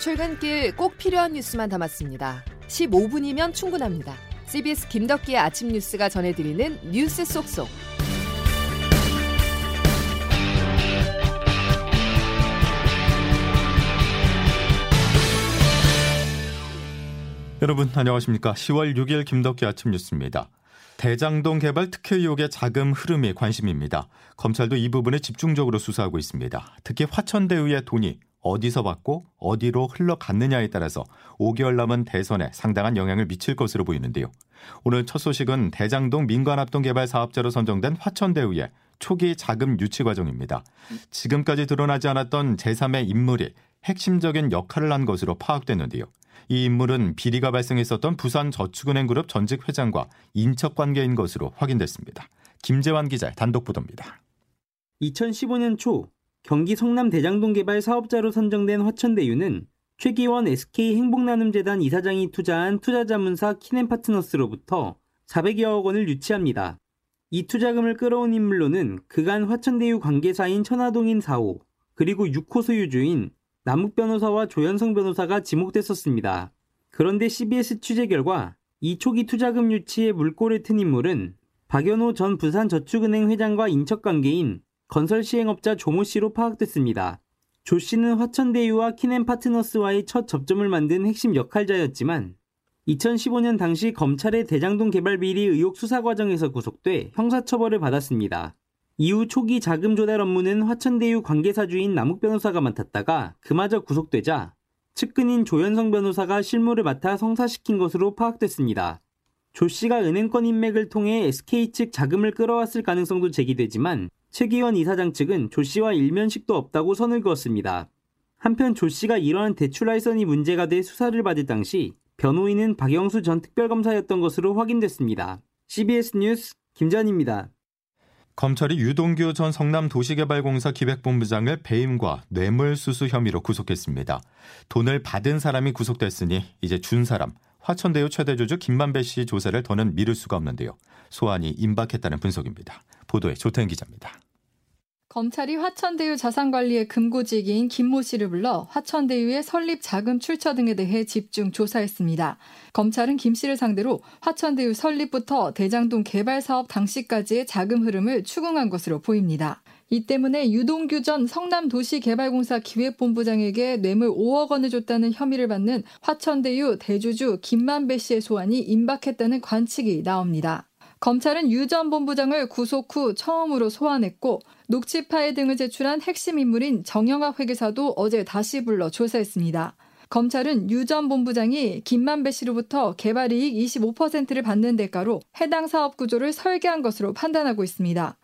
출근길 꼭 필요한 뉴스만 담았습니다. 15분이면 충분합니다. CBS 김덕기의 아침 뉴스가 전해드리는 뉴스 속속. 여러분 안녕하십니까? 10월 6일 김덕기 아침 뉴스입니다. 대장동 개발 특혜 의혹의 자금 흐름이 관심입니다. 검찰도 이 부분에 집중적으로 수사하고 있습니다. 특히 화천대유의 돈이 어디서 받고 어디로 흘러갔느냐에 따라서 5개월 남은 대선에 상당한 영향을 미칠 것으로 보이는데요. 오늘 첫 소식은 대장동 민관합동 개발 사업자로 선정된 화천대유의 초기 자금 유치 과정입니다. 지금까지 드러나지 않았던 제3의 인물이 핵심적인 역할을 한 것으로 파악됐는데요. 이 인물은 비리가 발생했었던 부산 저축은행 그룹 전직 회장과 인척 관계인 것으로 확인됐습니다. 김재환 기자의 단독 보도입니다. 2015년 초 경기 성남 대장동 개발 사업자로 선정된 화천대유는 최기원 SK 행복나눔재단 이사장이 투자한 투자자문사 키넨파트너스로부터 400여억 원을 유치합니다. 이 투자금을 끌어온 인물로는 그간 화천대유 관계사인 천화동인 4호, 그리고 6호 소유주인 남욱 변호사와 조현성 변호사가 지목됐었습니다. 그런데 CBS 취재 결과 이 초기 투자금 유치에 물꼬를 튼 인물은 박연호 전 부산저축은행 회장과 인척 관계인 건설 시행업자 조모 씨로 파악됐습니다. 조 씨는 화천대유와 키넨파트너스와의 첫 접점을 만든 핵심 역할자였지만 2015년 당시 검찰의 대장동 개발 비리 의혹 수사 과정에서 구속돼 형사처벌을 받았습니다. 이후 초기 자금 조달 업무는 화천대유 관계사주인 남욱 변호사가 맡았다가 그마저 구속되자 측근인 조현성 변호사가 실무를 맡아 성사시킨 것으로 파악됐습니다. 조 씨가 은행권 인맥을 통해 SK 측 자금을 끌어왔을 가능성도 제기되지만 최기원 이사장 측은 조 씨와 일면식도 없다고 선을 그었습니다. 한편 조 씨가 이러한 대출 알선이 문제가 돼 수사를 받을 당시 변호인은 박영수 전 특별검사였던 것으로 확인됐습니다. CBS 뉴스 김전입니다. 검찰이 유동규 전 성남도시개발공사 기획본부장을 배임과 뇌물수수 혐의로 구속했습니다. 돈을 받은 사람이 구속됐으니 이제 준 사람 화천대유 최대 주주 김만배 씨 조사를 더는 미룰 수가 없는데요. 소환이 임박했다는 분석입니다. 보도에 조태현 기자입니다. 검찰이 화천대유 자산관리의 금고지기인 김모 씨를 불러 화천대유의 설립 자금 출처 등에 대해 집중 조사했습니다. 검찰은 김 씨를 상대로 화천대유 설립부터 대장동 개발 사업 당시까지의 자금 흐름을 추궁한 것으로 보입니다. 이 때문에 유동규 전 성남도시개발공사 기획본부장에게 뇌물 5억 원을 줬다는 혐의를 받는 화천대유 대주주 김만배 씨의 소환이 임박했다는 관측이 나옵니다. 검찰은 유 전 본부장을 구속 후 처음으로 소환했고 녹취 파일 등을 제출한 핵심 인물인 정영학 회계사도 어제 다시 불러 조사했습니다. 검찰은 유 전 본부장이 김만배 씨로부터 개발 이익 25%를 받는 대가로 해당 사업 구조를 설계한 것으로 판단하고 있습니다.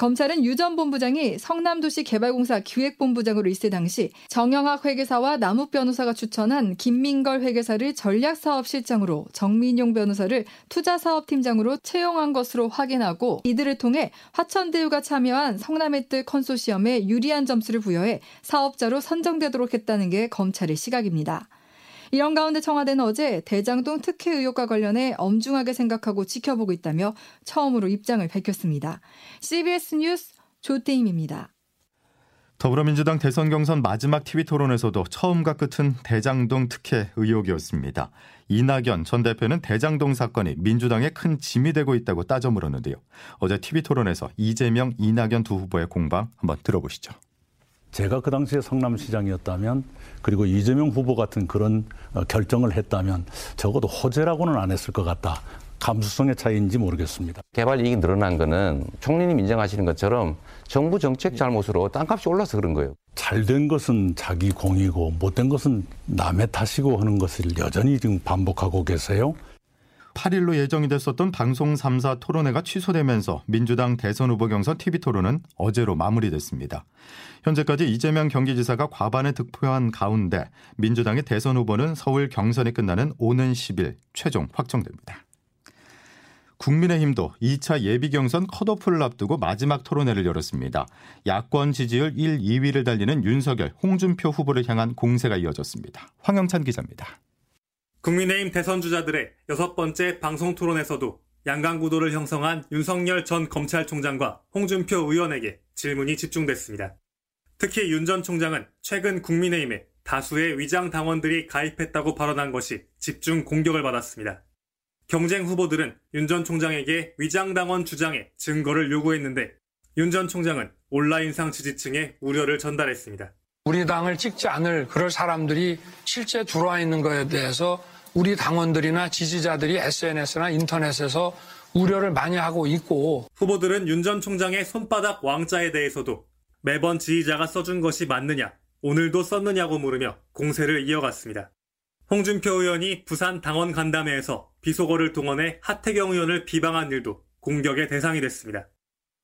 검찰은 유 전 본부장이 성남도시 개발공사 기획본부장으로 있을 당시 정영학 회계사와 남욱 변호사가 추천한 김민걸 회계사를 전략사업실장으로 정민용 변호사를 투자사업팀장으로 채용한 것으로 확인하고 이들을 통해 화천대유가 참여한 성남의뜰 컨소시엄에 유리한 점수를 부여해 사업자로 선정되도록 했다는 게 검찰의 시각입니다. 이런 가운데 청와대는 어제 대장동 특혜 의혹과 관련해 엄중하게 생각하고 지켜보고 있다며 처음으로 입장을 밝혔습니다. CBS 뉴스 조태임입니다. 더불어민주당 대선 경선 마지막 TV 토론에서도 처음과 끝은 대장동 특혜 의혹이었습니다. 이낙연 전 대표는 대장동 사건이 민주당에 큰 짐이 되고 있다고 따져 물었는데요. 어제 TV 토론에서 이재명, 이낙연 두 후보의 공방 한번 들어보시죠. 제가 그 당시에 성남시장이었다면 그리고 이재명 후보 같은 그런 어, 결정을 했다면 적어도 호재라고는 안 했을 것 같다. 감수성의 차이인지 모르겠습니다. 개발 이익이 늘어난 거는 총리님 인정하시는 것처럼 정부 정책 잘못으로 땅값이 올라서 그런 거예요. 잘 된 것은 자기 공이고 못된 것은 남의 탓이고 하는 것을 여전히 지금 반복하고 계세요. 8일로 예정이 됐었던 방송 3사 토론회가 취소되면서 민주당 대선 후보 경선 TV 토론은 어제로 마무리됐습니다. 현재까지 이재명 경기지사가 과반을 득표한 가운데 민주당의 대선 후보는 서울 경선이 끝나는 오는 10일 최종 확정됩니다. 국민의힘도 2차 예비경선 컷오프를 앞두고 마지막 토론회를 열었습니다. 야권 지지율 1, 2위를 달리는 윤석열, 홍준표 후보를 향한 공세가 이어졌습니다. 황영찬 기자입니다. 국민의힘 대선 주자들의 여섯 번째 방송 토론에서도 양강 구도를 형성한 윤석열 전 검찰총장과 홍준표 의원에게 질문이 집중됐습니다. 특히 윤 전 총장은 최근 국민의힘에 다수의 위장 당원들이 가입했다고 발언한 것이 집중 공격을 받았습니다. 경쟁 후보들은 윤 전 총장에게 위장 당원 주장에 증거를 요구했는데 윤 전 총장은 온라인상 지지층에 우려를 전달했습니다. 우리 당을 찍지 않을 그럴 사람들이 실제 들어와 있는 것에 대해서 우리 당원들이나 지지자들이 SNS나 인터넷에서 우려를 많이 하고 있고 후보들은 윤 전 총장의 손바닥 왕자에 대해서도 매번 지지자가 써준 것이 맞느냐, 오늘도 썼느냐고 물으며 공세를 이어갔습니다. 홍준표 의원이 부산 당원 간담회에서 비속어를 동원해 하태경 의원을 비방한 일도 공격의 대상이 됐습니다.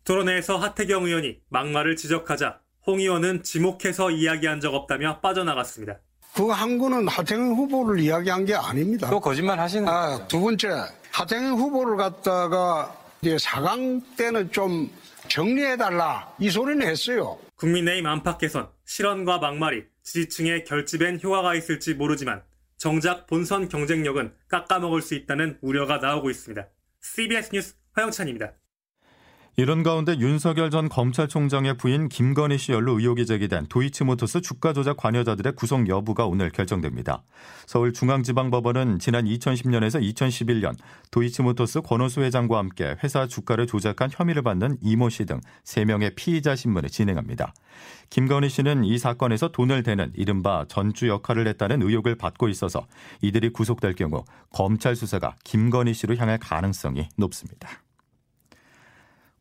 토론회에서 하태경 의원이 막말을 지적하자 홍 의원은 지목해서 이야기한 적 없다며 빠져나갔습니다. 그 항구는 하태경 후보를 이야기한 게 아닙니다. 또 거짓말 하시는 아, 두 번째, 하태경 후보를 갖다가 이제 4강 때는 좀 정리해달라 이 소리는 했어요. 국민의힘 안팎에선 실언과 막말이 지지층의 결집엔 효과가 있을지 모르지만 정작 본선 경쟁력은 깎아먹을 수 있다는 우려가 나오고 있습니다. CBS 뉴스 화영찬입니다. 이런 가운데 윤석열 전 검찰총장의 부인 김건희 씨 연루 의혹이 제기된 도이치모터스 주가 조작 관여자들의 구속 여부가 오늘 결정됩니다. 서울중앙지방법원은 지난 2010년에서 2011년 도이치모터스 권오수 회장과 함께 회사 주가를 조작한 혐의를 받는 이모 씨 등 3명의 피의자 신문을 진행합니다. 김건희 씨는 이 사건에서 돈을 대는 이른바 전주 역할을 했다는 의혹을 받고 있어서 이들이 구속될 경우 검찰 수사가 김건희 씨로 향할 가능성이 높습니다.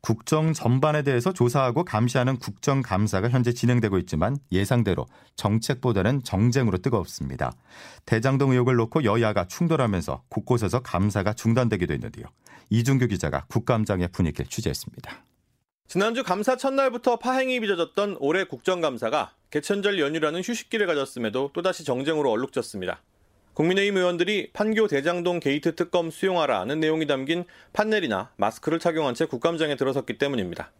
국정 전반에 대해서 조사하고 감시하는 국정감사가 현재 진행되고 있지만 예상대로 정책보다는 정쟁으로 뜨겁습니다. 대장동 의혹을 놓고 여야가 충돌하면서 곳곳에서 감사가 중단되기도 했는데요. 이준규 기자가 국감장의 분위기를 취재했습니다. 지난주 감사 첫날부터 파행이 빚어졌던 올해 국정감사가 개천절 연휴라는 휴식기를 가졌음에도 또다시 정쟁으로 얼룩졌습니다. 국민의힘 의원들이 판교 대장동 게이트 특검 수용하라는 내용이 담긴 판넬이나 마스크를 착용한 채 국감장에 들어섰기 때문입니다.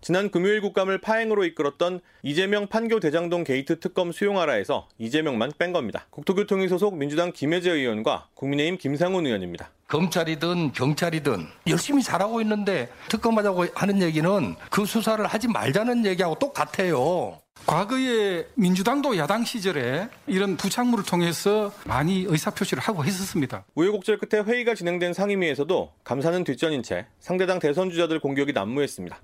지난 금요일 국감을 파행으로 이끌었던 이재명 판교 대장동 게이트 특검 수용하라에서 이재명만 뺀 겁니다. 국토교통위 소속 민주당 김혜재 의원과 국민의힘 김상훈 의원입니다. 검찰이든 경찰이든 열심히 잘하고 있는데 특검하자고 하는 얘기는 그 수사를 하지 말자는 얘기하고 똑같아요. 과거에 민주당도 야당 시절에 이런 부착물을 통해서 많이 의사표시를 하고 했었습니다. 우여곡절 끝에 회의가 진행된 상임위에서도 감사는 뒷전인 채 상대당 대선 주자들 공격이 난무했습니다.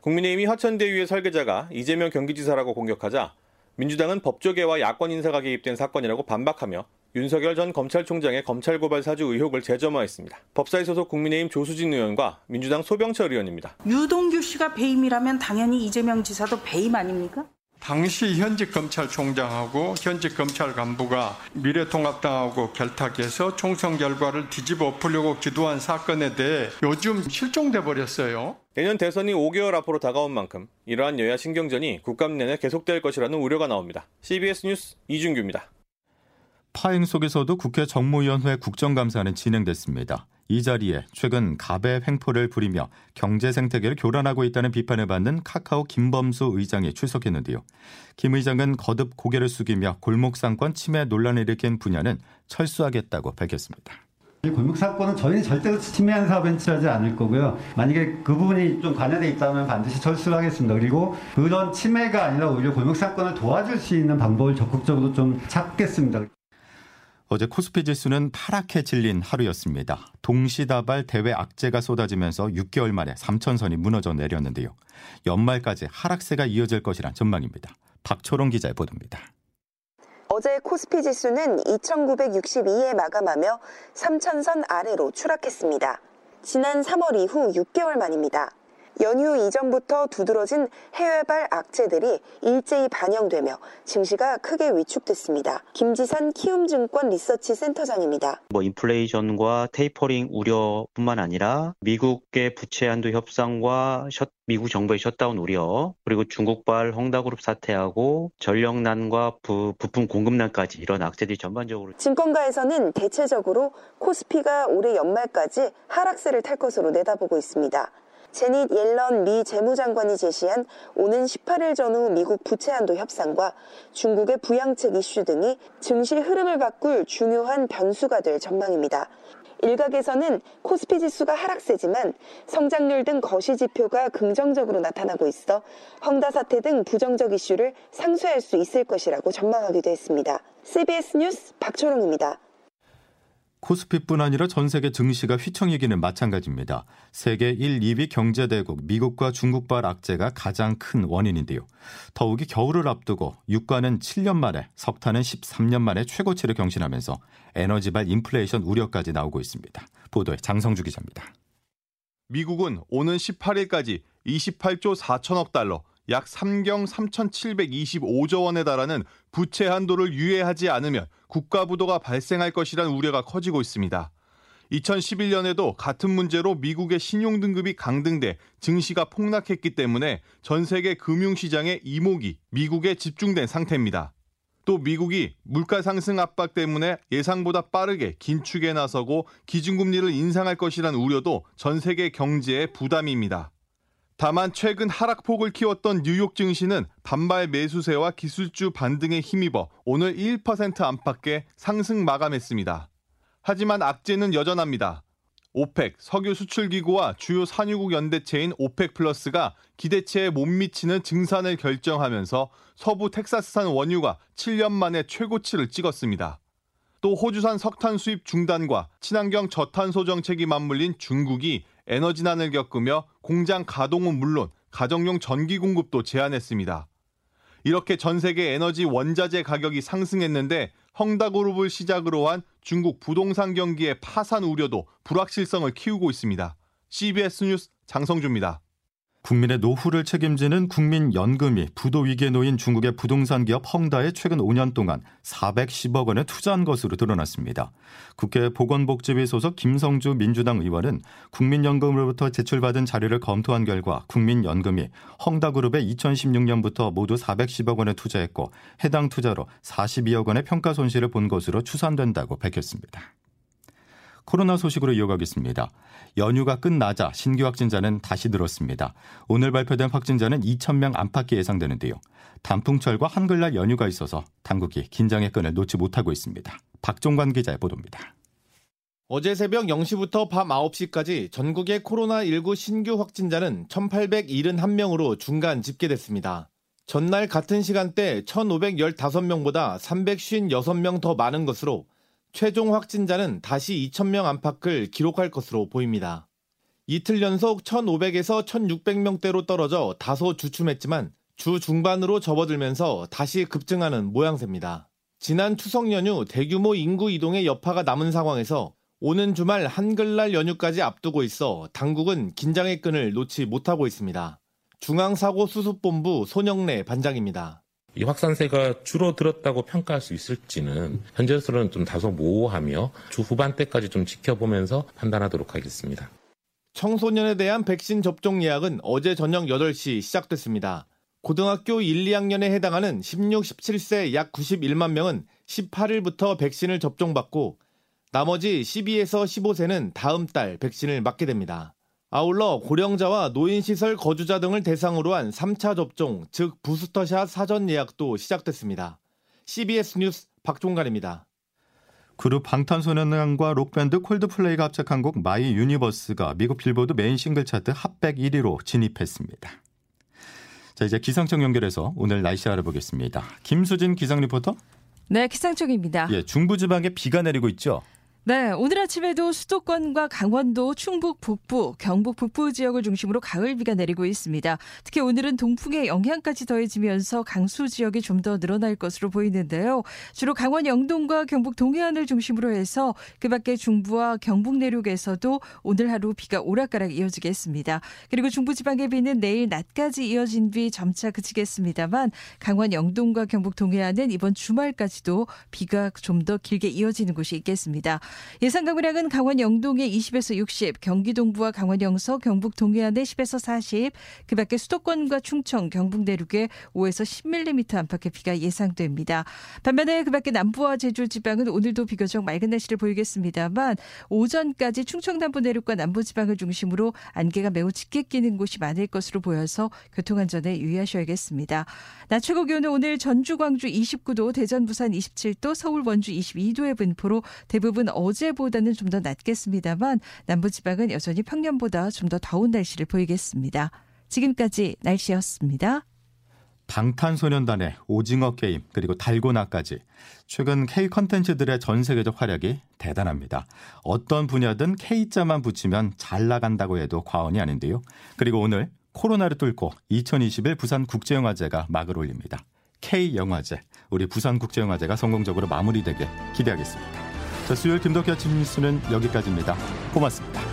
국민의힘이 화천대유의 설계자가 이재명 경기지사라고 공격하자 민주당은 법조계와 야권 인사가 개입된 사건이라고 반박하며 윤석열 전 검찰총장의 검찰 고발 사주 의혹을 재점화했습니다. 법사위 소속 국민의힘 조수진 의원과 민주당 소병철 의원입니다. 유동규 씨가 배임이라면 당연히 이재명 지사도 배임 아닙니까? 당시 현직 검찰총장하고 현직 검찰 간부가 미래통합당하고 결탁해서 총선 결과를 뒤집어 엎으려고 기도한 사건에 대해 요즘 실종돼 버렸어요. 내년 대선이 5개월 앞으로 다가온 만큼 이러한 여야 신경전이 국감 내내 계속될 것이라는 우려가 나옵니다. CBS 뉴스 이준규입니다. 파행 속에서도 국회 정무위원회 국정감사는 진행됐습니다. 이 자리에 최근 갑의 횡포를 부리며 경제 생태계를 교란하고 있다는 비판을 받는 카카오 김범수 의장이 출석했는데요. 김 의장은 거듭 고개를 숙이며 골목상권 침해 논란을 일으킨 분야는 철수하겠다고 밝혔습니다. 골목 사건은 저희는 절대로 침해한 사업은 취하지 않을 거고요. 만약에 그 부분이 좀 관여돼 있다면 반드시 철수하겠습니다. 그리고 그런 침해가 아니라 오히려 골목 사건을 도와줄 수 있는 방법을 적극적으로 좀 찾겠습니다. 어제 코스피 지수는 파랗게 질린 하루였습니다. 동시다발 대외 악재가 쏟아지면서 6개월 만에 3천선이 무너져 내렸는데요. 연말까지 하락세가 이어질 것이란 전망입니다. 박초롱 기자의 보도입니다. 어제 코스피 지수는 2,962에 마감하며 3천선 아래로 추락했습니다. 지난 3월 이후 6개월 만입니다. 연휴 이전부터 두드러진 해외발 악재들이 일제히 반영되며 증시가 크게 위축됐습니다. 김지산 키움증권 리서치 센터장입니다. 뭐 인플레이션과 테이퍼링 우려뿐만 아니라 미국의 부채 한도 협상과 셧, 미국 정부의 셧다운 우려 그리고 중국발 헝다그룹 사태하고 전력난과 부, 부품 공급난까지 이런 악재들이 전반적으로 증권가에서는 대체적으로 코스피가 올해 연말까지 하락세를 탈 것으로 내다보고 있습니다. 제닛 옐런 미 재무장관이 제시한 오는 18일 전후 미국 부채 한도 협상과 중국의 부양책 이슈 등이 증시 흐름을 바꿀 중요한 변수가 될 전망입니다. 일각에서는 코스피 지수가 하락세지만 성장률 등 거시 지표가 긍정적으로 나타나고 있어 헝다 사태 등 부정적 이슈를 상쇄할 수 있을 것이라고 전망하기도 했습니다. CBS 뉴스 박초롱입니다. 코스피뿐 아니라 전 세계 증시가 휘청이기는 마찬가지입니다. 세계 1, 2위 경제대국 미국과 중국발 악재가 가장 큰 원인인데요. 더욱이 겨울을 앞두고 유가는 7년 만에 석탄은 13년 만에 최고치를 경신하면서 에너지발 인플레이션 우려까지 나오고 있습니다. 보도에 장성주 기자입니다. 미국은 오는 18일까지 28조 4천억 달러, 약 3경 3,725조 원에 달하는 부채 한도를 유예하지 않으면 국가 부도가 발생할 것이라는 우려가 커지고 있습니다. 2011년에도 같은 문제로 미국의 신용 등급이 강등돼 증시가 폭락했기 때문에 전 세계 금융시장의 이목이 미국에 집중된 상태입니다. 또 미국이 물가 상승 압박 때문에 예상보다 빠르게 긴축에 나서고 기준금리를 인상할 것이라는 우려도 전 세계 경제의 부담입니다. 다만 최근 하락폭을 키웠던 뉴욕 증시는 반발 매수세와 기술주 반등에 힘입어 오늘 1% 안팎의 상승 마감했습니다. 하지만 악재는 여전합니다. OPEC 석유 수출 기구와 주요 산유국 연대체인 OPEC 플러스가 기대치에 못 미치는 증산을 결정하면서 서부 텍사스산 원유가 7년 만에 최고치를 찍었습니다. 또 호주산 석탄 수입 중단과 친환경 저탄소 정책이 맞물린 중국이 에너지난을 겪으며 공장 가동은 물론 가정용 전기 공급도 제한했습니다. 이렇게 전 세계 에너지 원자재 가격이 상승했는데 헝다그룹을 시작으로 한 중국 부동산 경기의 파산 우려도 불확실성을 키우고 있습니다. CBS 뉴스 장성주입니다. 국민의 노후를 책임지는 국민연금이 부도 위기에 놓인 중국의 부동산 기업 헝다에 최근 5년 동안 410억 원을 투자한 것으로 드러났습니다. 국회 보건복지위 소속 김성주 민주당 의원은 국민연금으로부터 제출받은 자료를 검토한 결과 국민연금이 헝다그룹에 2016년부터 모두 410억 원을 투자했고 해당 투자로 42억 원의 평가 손실을 본 것으로 추산된다고 밝혔습니다. 코로나 소식으로 이어가겠습니다. 연휴가 끝나자 신규 확진자는 다시 늘었습니다. 오늘 발표된 확진자는 2,000명 안팎이 예상되는데요. 단풍철과 한글날 연휴가 있어서 당국이 긴장의 끈을 놓지 못하고 있습니다. 박종관 기자의 보도입니다. 어제 새벽 0시부터 밤 9시까지 전국의 코로나19 신규 확진자는 1,871명으로 중간 집계됐습니다. 전날 같은 시간대 1,515명보다 356명 더 많은 것으로 최종 확진자는 다시 2,000명 안팎을 기록할 것으로 보입니다. 이틀 연속 1,500에서 1,600명대로 떨어져 다소 주춤했지만 주 중반으로 접어들면서 다시 급증하는 모양새입니다. 지난 추석 연휴 대규모 인구 이동의 여파가 남은 상황에서 오는 주말 한글날 연휴까지 앞두고 있어 당국은 긴장의 끈을 놓지 못하고 있습니다. 중앙사고수습본부 손영래 반장입니다. 이 확산세가 줄어들었다고 평가할 수 있을지는 현재로서는 좀 다소 모호하며 주 후반 때까지 좀 지켜보면서 판단하도록 하겠습니다. 청소년에 대한 백신 접종 예약은 어제 저녁 8시 시작됐습니다. 고등학교 1, 2학년에 해당하는 16, 17세 약 91만 명은 18일부터 백신을 접종받고 나머지 12에서 15세는 다음 달 백신을 맞게 됩니다. 아울러 고령자와 노인시설 거주자 등을 대상으로 한 3차 접종, 즉 부스터샷 사전 예약도 시작됐습니다. CBS 뉴스 박종관입니다. 그룹 방탄소년단과 록밴드 콜드플레이가 합작한 곡 My Universe가 미국 빌보드 메인 싱글 차트 핫백 1위로 진입했습니다. 자, 이제 기상청 연결해서 오늘 날씨 알아보겠습니다. 김수진 기상 리포터. 네, 기상청입니다. 예, 중부지방에 비가 내리고 있죠. 네, 오늘 아침에도 수도권과 강원도, 충북 북부, 경북 북부 지역을 중심으로 가을비가 내리고 있습니다. 특히 오늘은 동풍의 영향까지 더해지면서 강수 지역이 좀 더 늘어날 것으로 보이는데요. 주로 강원 영동과 경북 동해안을 중심으로 해서 그 밖에 중부와 경북 내륙에서도 오늘 하루 비가 오락가락 이어지겠습니다. 그리고 중부 지방의 비는 내일 낮까지 이어진 비 점차 그치겠습니다만 강원 영동과 경북 동해안은 이번 주말까지도 비가 좀 더 길게 이어지는 곳이 있겠습니다. 예상 강우량은 강원 영동에 20에서 60, 경기 동부와 강원 영서, 경북 동해안에 10에서 40, 그 밖에 수도권과 충청, 경북 내륙에 5에서 10mm 안팎의 비가 예상됩니다. 반면에 그 밖에 남부와 제주 지방은 오늘도 비교적 맑은 날씨를 보이겠습니다만 오전까지 충청 남부 내륙과 남부 지방을 중심으로 안개가 매우 짙게 끼는 곳이 많을 것으로 보여서 교통안전에 유의하셔야겠습니다. 낮 최고 기온은 오늘 전주, 광주 29도, 대전, 부산 27도, 서울, 원주 22도의 분포로 대부분 어제보다는 좀 더 낮겠습니다만 남부지방은 여전히 평년보다 좀 더 더운 날씨를 보이겠습니다. 지금까지 날씨였습니다. 방탄소년단의 오징어 게임 그리고 달고나까지 최근 K 컨텐츠들의 전 세계적 활약이 대단합니다. 어떤 분야든 K자만 붙이면 잘 나간다고 해도 과언이 아닌데요. 그리고 오늘 코로나를 뚫고 2021 부산 국제영화제가 막을 올립니다. K영화제, 우리 부산 국제영화제가 성공적으로 마무리되길 기대하겠습니다. 자, 수요일 김덕기 아침 뉴스는 여기까지입니다. 고맙습니다.